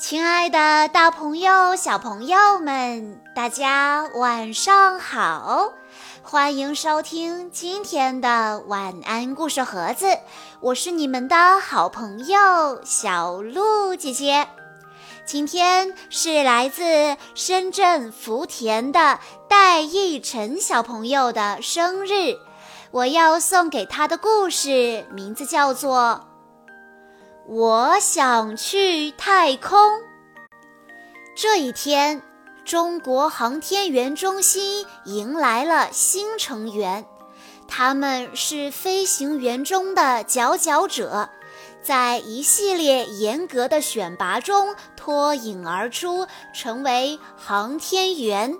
亲爱的，大朋友、小朋友们，大家晚上好！欢迎收听今天的晚安故事盒子，我是你们的好朋友小鹿姐姐。今天是来自深圳福田的戴奕晨小朋友的生日，我要送给他的故事名字叫做。我想去太空。这一天，中国航天员中心迎来了新成员，他们是飞行员中的佼佼者，在一系列严格的选拔中脱颖而出，成为航天员。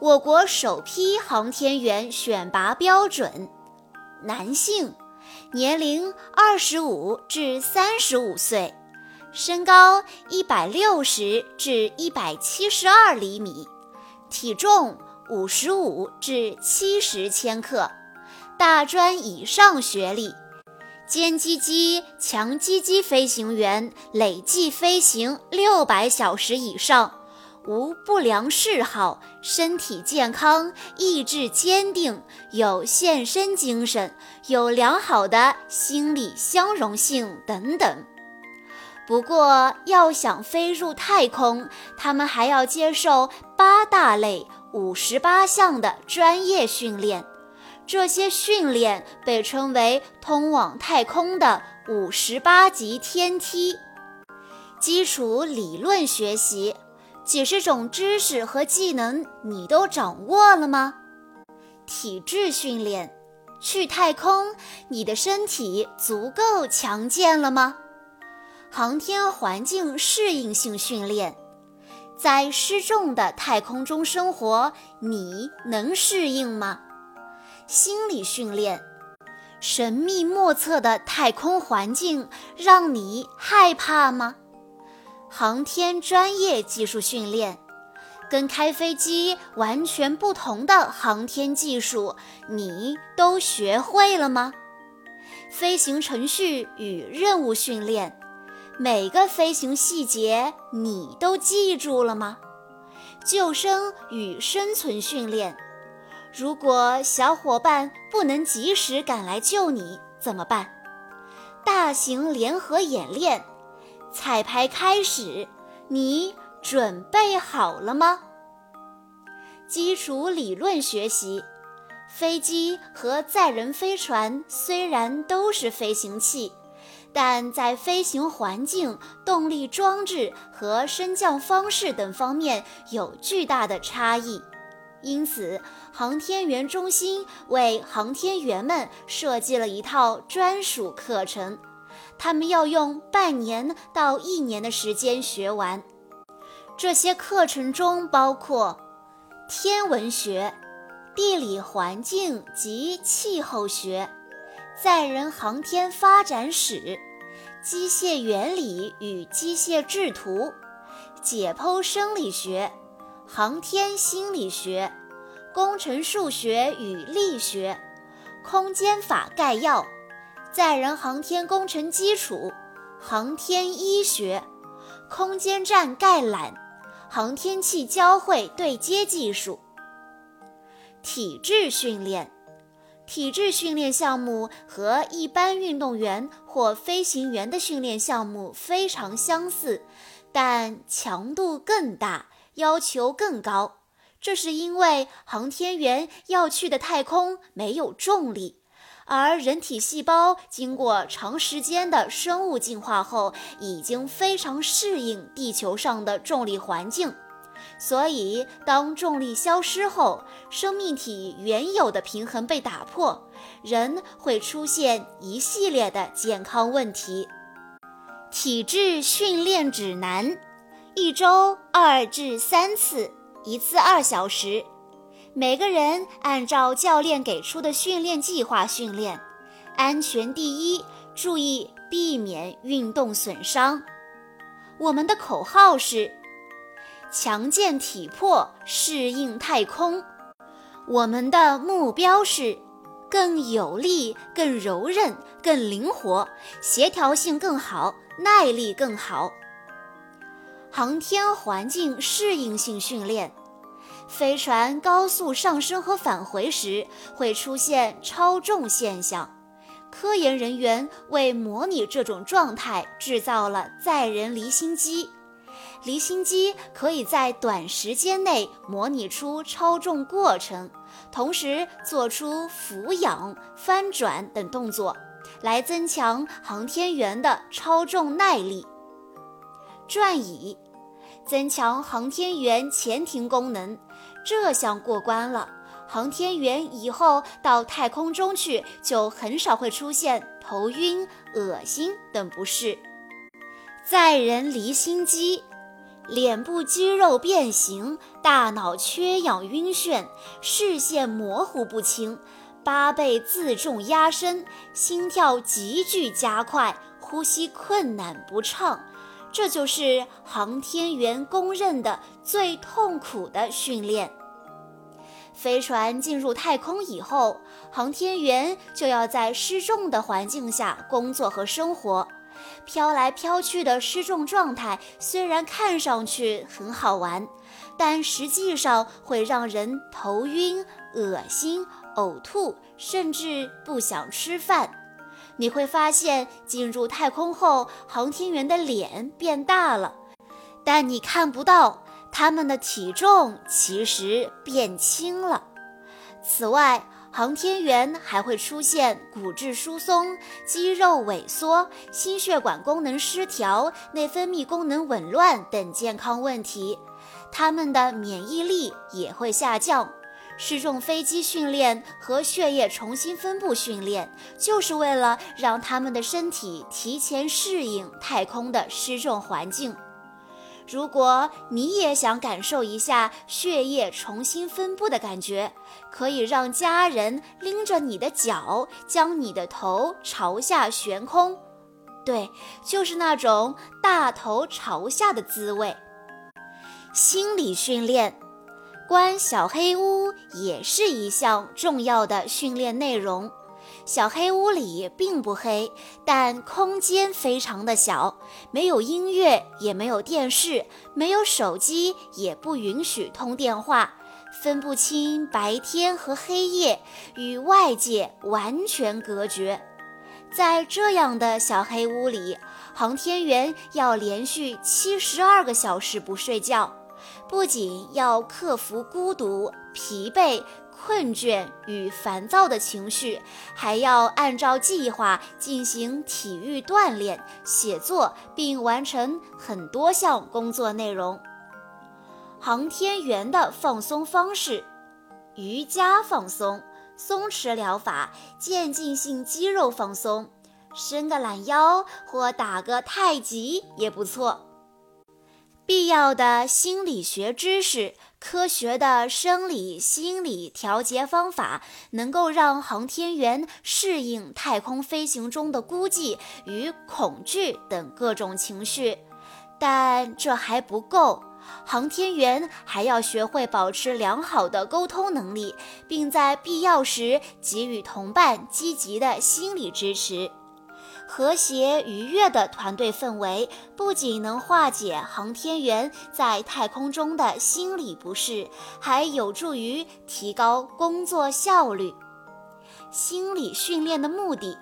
我国首批航天员选拔标准：男性。年龄二十五至三十五岁，身高一百六十至一百七十二厘米，体重五十五至七十千克，大专以上学历，歼击机、强击机飞行员，累计飞行六百小时以上。无不良嗜好，身体健康，意志坚定，有献身精神，有良好的心理相容性等等。不过，要想飞入太空，他们还要接受八大类、五十八项的专业训练。这些训练被称为通往太空的五十八级天梯。基础理论学习。几十种知识和技能，你都掌握了吗？体质训练，去太空，你的身体足够强健了吗？航天环境适应性训练，在失重的太空中生活，你能适应吗？心理训练，神秘莫测的太空环境让你害怕吗？航天专业技术训练，跟开飞机完全不同的航天技术，你都学会了吗？飞行程序与任务训练，每个飞行细节你都记住了吗？救生与生存训练，如果小伙伴不能及时赶来救你怎么办？大型联合演练。彩排开始，你准备好了吗？基础理论学习：飞机和载人飞船虽然都是飞行器，但在飞行环境、动力装置和升降方式等方面有巨大的差异。因此，航天员中心为航天员们设计了一套专属课程。他们要用半年到一年的时间学完。这些课程中包括天文学、地理环境及气候学、载人航天发展史、机械原理与机械制图、解剖生理学、航天心理学、工程数学与力学、空间法概要。载人航天工程基础、航天医学、空间站概览、航天器交会对接技术、体质训练。体质训练项目和一般运动员或飞行员的训练项目非常相似，但强度更大，要求更高。这是因为航天员要去的太空没有重力。而人体细胞经过长时间的生物进化后，已经非常适应地球上的重力环境，所以当重力消失后，生命体原有的平衡被打破，人会出现一系列的健康问题。体质训练指南：一周二至三次，一次二小时。每个人按照教练给出的训练计划训练，安全第一，注意避免运动损伤。我们的口号是：强健体魄适应太空。我们的目标是更有力、更柔韧、更灵活，协调性更好，耐力更好。航天环境适应性训练。飞船高速上升和返回时会出现超重现象，科研人员为模拟这种状态制造了载人离心机。离心机可以在短时间内模拟出超重过程，同时做出俯仰、翻转等动作，来增强航天员的超重耐力。转椅，增强航天员前庭功能，这项过关了，航天员以后到太空中去就很少会出现头晕、恶心等不适。载人离心机。脸部肌肉变形，大脑缺氧晕眩，视线模糊不清，八倍自重压身，心跳急剧加快，呼吸困难不畅，这就是航天员公认的最痛苦的训练。飞船进入太空以后，航天员就要在失重的环境下工作和生活。飘来飘去的失重状态虽然看上去很好玩，但实际上会让人头晕、恶心、呕吐，甚至不想吃饭。你会发现，进入太空后，航天员的脸变大了，但你看不到他们的体重其实变轻了。此外，航天员还会出现骨质疏松、肌肉萎缩、心血管功能失调、内分泌功能紊乱等健康问题，他们的免疫力也会下降。失重飞机训练和血液重新分布训练，就是为了让他们的身体提前适应太空的失重环境。如果你也想感受一下血液重新分布的感觉，可以让家人拎着你的脚，将你的头朝下悬空，对，就是那种大头朝下的滋味。心理训练，关小黑屋也是一项重要的训练内容。小黑屋里并不黑，但空间非常的小，没有音乐，也没有电视，没有手机，也不允许通电话，分不清白天和黑夜，与外界完全隔绝。在这样的小黑屋里，航天员要连续七十二个小时不睡觉，不仅要克服孤独、疲惫。困倦与烦躁的情绪，还要按照计划进行体育锻炼、写作，并完成很多项工作内容。航天员的放松方式：瑜伽放松、松弛疗法、渐进性肌肉放松，伸个懒腰或打个太极也不错。必要的心理学知识。科学的生理、心理调节方法能够让航天员适应太空飞行中的孤寂与恐惧等各种情绪，但这还不够。航天员还要学会保持良好的沟通能力，并在必要时给予同伴积极的心理支持。和谐愉悦的团队氛围不仅能化解航天员在太空中的心理不适，还有助于提高工作效率。心理训练的目的，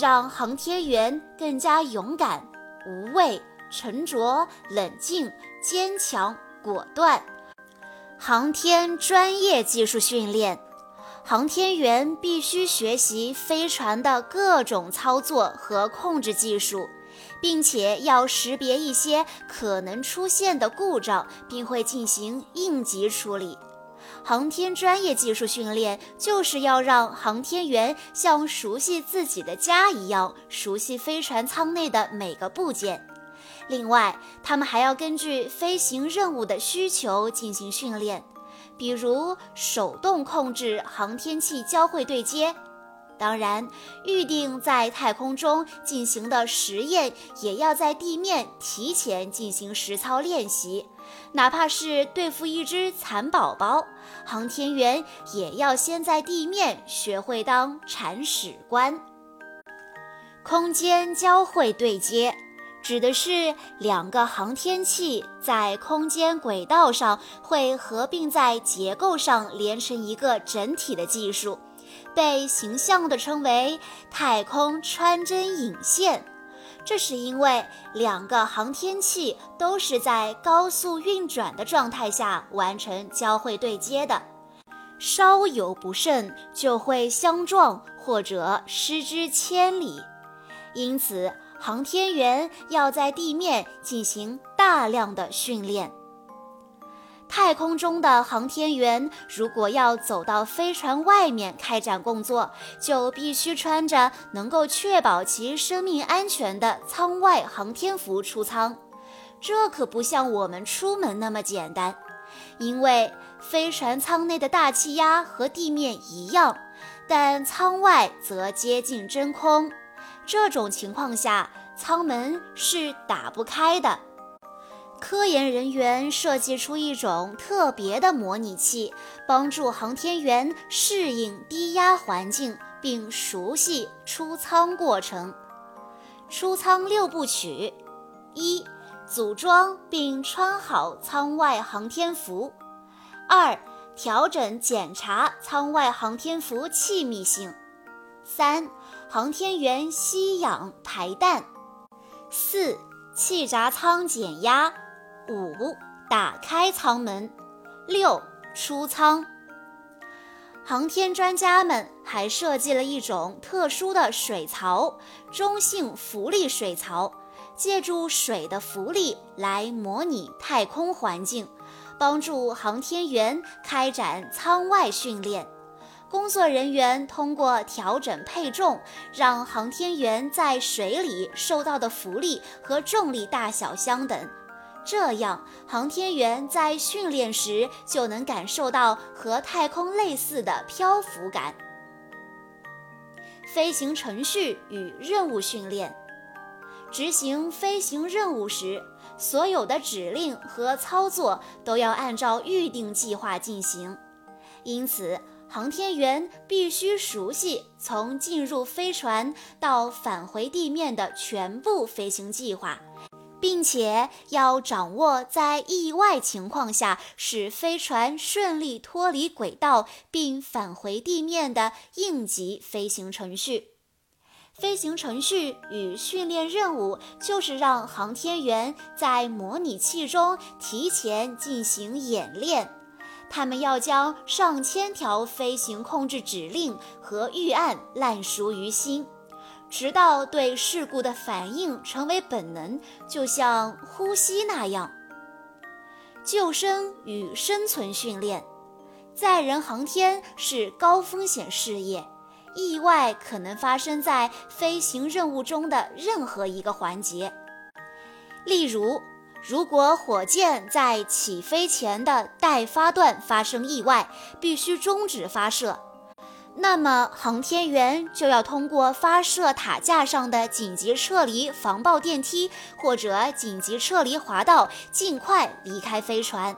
让航天员更加勇敢、无畏、沉着、冷静、坚强、果断。航天专业技术训练。航天员必须学习飞船的各种操作和控制技术，并且要识别一些可能出现的故障，并会进行应急处理。航天专业技术训练就是要让航天员像熟悉自己的家一样，熟悉飞船舱内的每个部件。另外，他们还要根据飞行任务的需求进行训练。比如手动控制航天器交会对接，当然，预定在太空中进行的实验也要在地面提前进行实操练习。哪怕是对付一只蚕宝宝，航天员也要先在地面学会当铲屎官。空间交会对接，指的是两个航天器在空间轨道上会合并在结构上连成一个整体的技术，被形象地称为太空穿针引线。这是因为两个航天器都是在高速运转的状态下完成交会对接的，稍有不慎就会相撞或者失之千里，因此。航天员要在地面进行大量的训练。太空中的航天员如果要走到飞船外面开展工作，就必须穿着能够确保其生命安全的舱外航天服出舱。这可不像我们出门那么简单，因为飞船舱内的大气压和地面一样，但舱外则接近真空。这种情况下，舱门是打不开的。科研人员设计出一种特别的模拟器，帮助航天员适应低压环境，并熟悉出舱过程。出舱六部曲：一、组装并穿好舱外航天服；二、调整检查舱外航天服气密性；三。航天员吸氧排氮，四气闸舱减压，五打开舱门，六出舱。航天专家们还设计了一种特殊的水槽——中性浮力水槽，借助水的浮力来模拟太空环境，帮助航天员开展舱外训练。工作人员通过调整配重，让航天员在水里受到的浮力和重力大小相等，这样航天员在训练时就能感受到和太空类似的漂浮感。飞行程序与任务训练，执行飞行任务时，所有的指令和操作都要按照预定计划进行，因此。航天员必须熟悉从进入飞船到返回地面的全部飞行计划，并且要掌握在意外情况下使飞船顺利脱离轨道并返回地面的应急飞行程序。飞行程序与训练任务就是让航天员在模拟器中提前进行演练。他们要将上千条飞行控制指令和预案烂熟于心，直到对事故的反应成为本能，就像呼吸那样。救生与生存训练，载人航天是高风险事业，意外可能发生在飞行任务中的任何一个环节，例如。如果火箭在起飞前的待发段发生意外，必须终止发射，那么航天员就要通过发射塔架上的紧急撤离防爆电梯或者紧急撤离滑道，尽快离开飞船。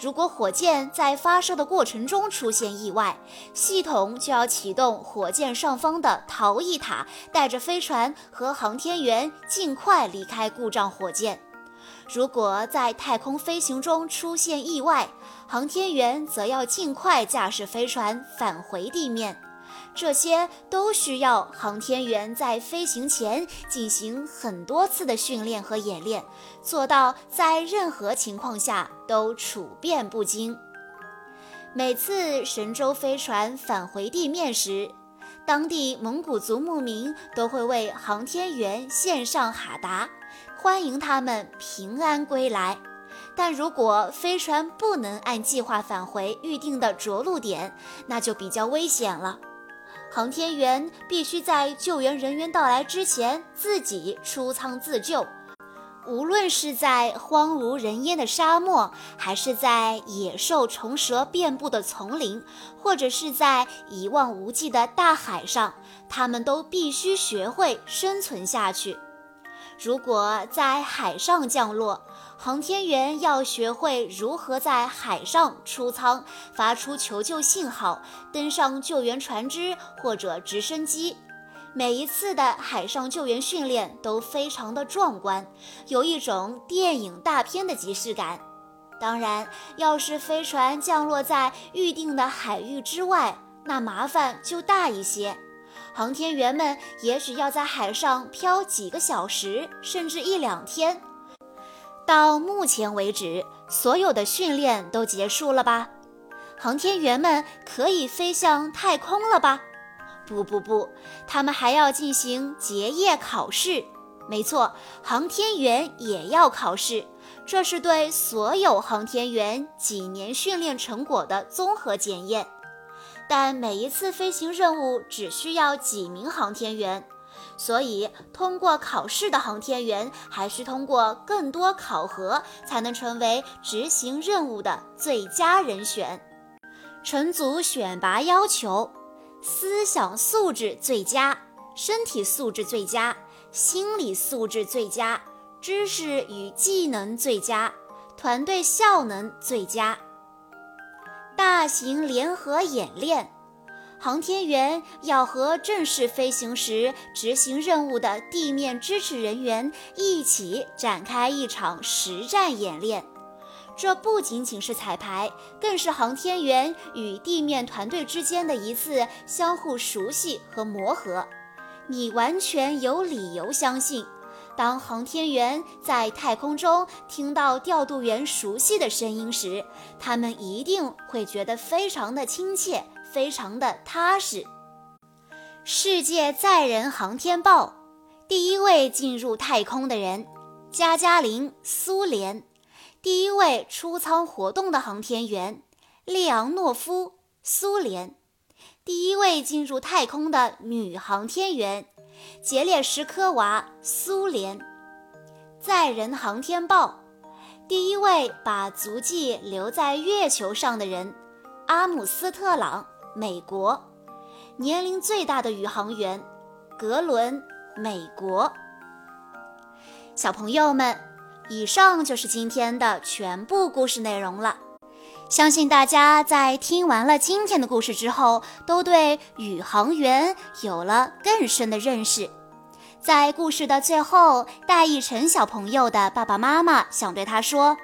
如果火箭在发射的过程中出现意外，系统就要启动火箭上方的逃逸塔，带着飞船和航天员尽快离开故障火箭。如果在太空飞行中出现意外，航天员则要尽快驾驶飞船返回地面。这些都需要航天员在飞行前进行很多次的训练和演练，做到在任何情况下都处变不惊。每次神舟飞船返回地面时，当地蒙古族牧民都会为航天员献上哈达。欢迎他们平安归来，但如果飞船不能按计划返回预定的着陆点，那就比较危险了。航天员必须在救援人员到来之前自己出舱自救，无论是在荒无人烟的沙漠，还是在野兽虫蛇遍布的丛林，或者是在一望无际的大海上，他们都必须学会生存下去。如果在海上降落，航天员要学会如何在海上出舱、发出求救信号、登上救援船只或者直升机。每一次的海上救援训练都非常的壮观，有一种电影大片的即视感。当然，要是飞船降落在预定的海域之外，那麻烦就大一些。航天员们也许要在海上漂几个小时，甚至一两天。到目前为止，所有的训练都结束了吧？航天员们可以飞向太空了吧？不不不，他们还要进行结业考试。没错，航天员也要考试。这是对所有航天员几年训练成果的综合检验，但每一次飞行任务只需要几名航天员，所以通过考试的航天员还需通过更多考核，才能成为执行任务的最佳人选。乘组选拔要求：思想素质最佳，身体素质最佳，心理素质最佳。知识与技能最佳，团队效能最佳。大型联合演练，航天员要和正式飞行时执行任务的地面支持人员一起展开一场实战演练。这不仅仅是彩排，更是航天员与地面团队之间的一次相互熟悉和磨合。你完全有理由相信。当航天员在太空中听到调度员熟悉的声音时，他们一定会觉得非常的亲切，非常的踏实。世界载人航天报，第一位进入太空的人，加加林，苏联；第一位出舱活动的航天员，列昂诺夫，苏联；第一位进入太空的女航天员。捷列什科娃，苏联载人航天报，第一位把足迹留在月球上的人，阿姆斯特朗，美国年龄最大的宇航员，格伦，美国。小朋友们，以上就是今天的全部故事内容了。相信大家在听完了今天的故事之后，都对宇航员有了更深的认识。在故事的最后，戴奕晨小朋友的爸爸妈妈想对他说：“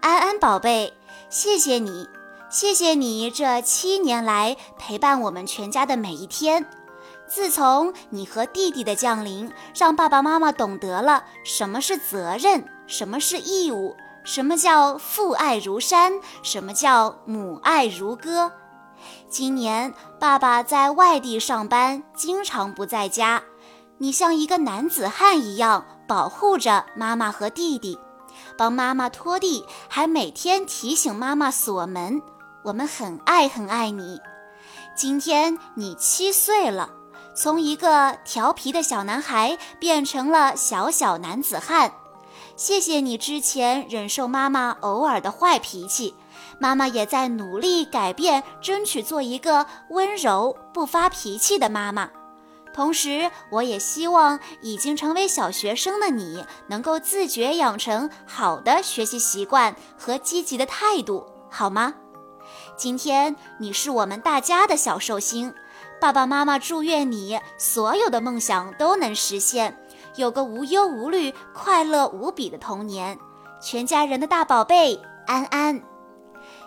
安安宝贝，谢谢你，谢谢你这七年来陪伴我们全家的每一天。自从你和弟弟的降临，让爸爸妈妈懂得了什么是责任，什么是义务。”什么叫父爱如山？什么叫母爱如歌？今年爸爸在外地上班，经常不在家。你像一个男子汉一样保护着妈妈和弟弟，帮妈妈拖地，还每天提醒妈妈锁门。我们很爱很爱你。今天你七岁了，从一个调皮的小男孩变成了小小男子汉。谢谢你之前忍受妈妈偶尔的坏脾气，妈妈也在努力改变，争取做一个温柔不发脾气的妈妈。同时，我也希望已经成为小学生的你能够自觉养成好的学习习惯和积极的态度，好吗？今天你是我们大家的小寿星，爸爸妈妈祝愿你所有的梦想都能实现。有个无忧无虑、快乐无比的童年，全家人的大宝贝安安，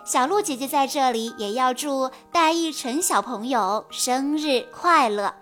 小鹿姐姐在这里也要祝戴奕晨小朋友生日快乐。